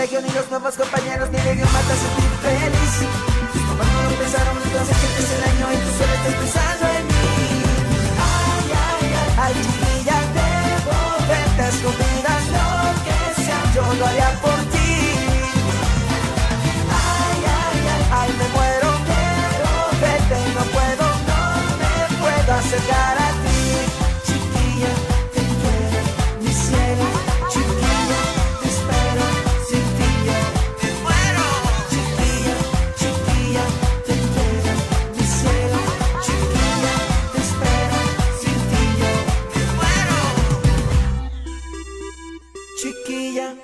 colegio, ni los nuevos compañeros, ni el idioma te sentir feliz. Tus papás no lo pensaron, entonces que es el año y tú solo estás pensando en mí. Ay, ay, ay, ay, chiquilla, debo verte a escondidas, lo que sea, yo lo haría por ti. Ay, ay, ay, ay, me muero, quiero verte no puedo, no me puedo acercar Chiquilla,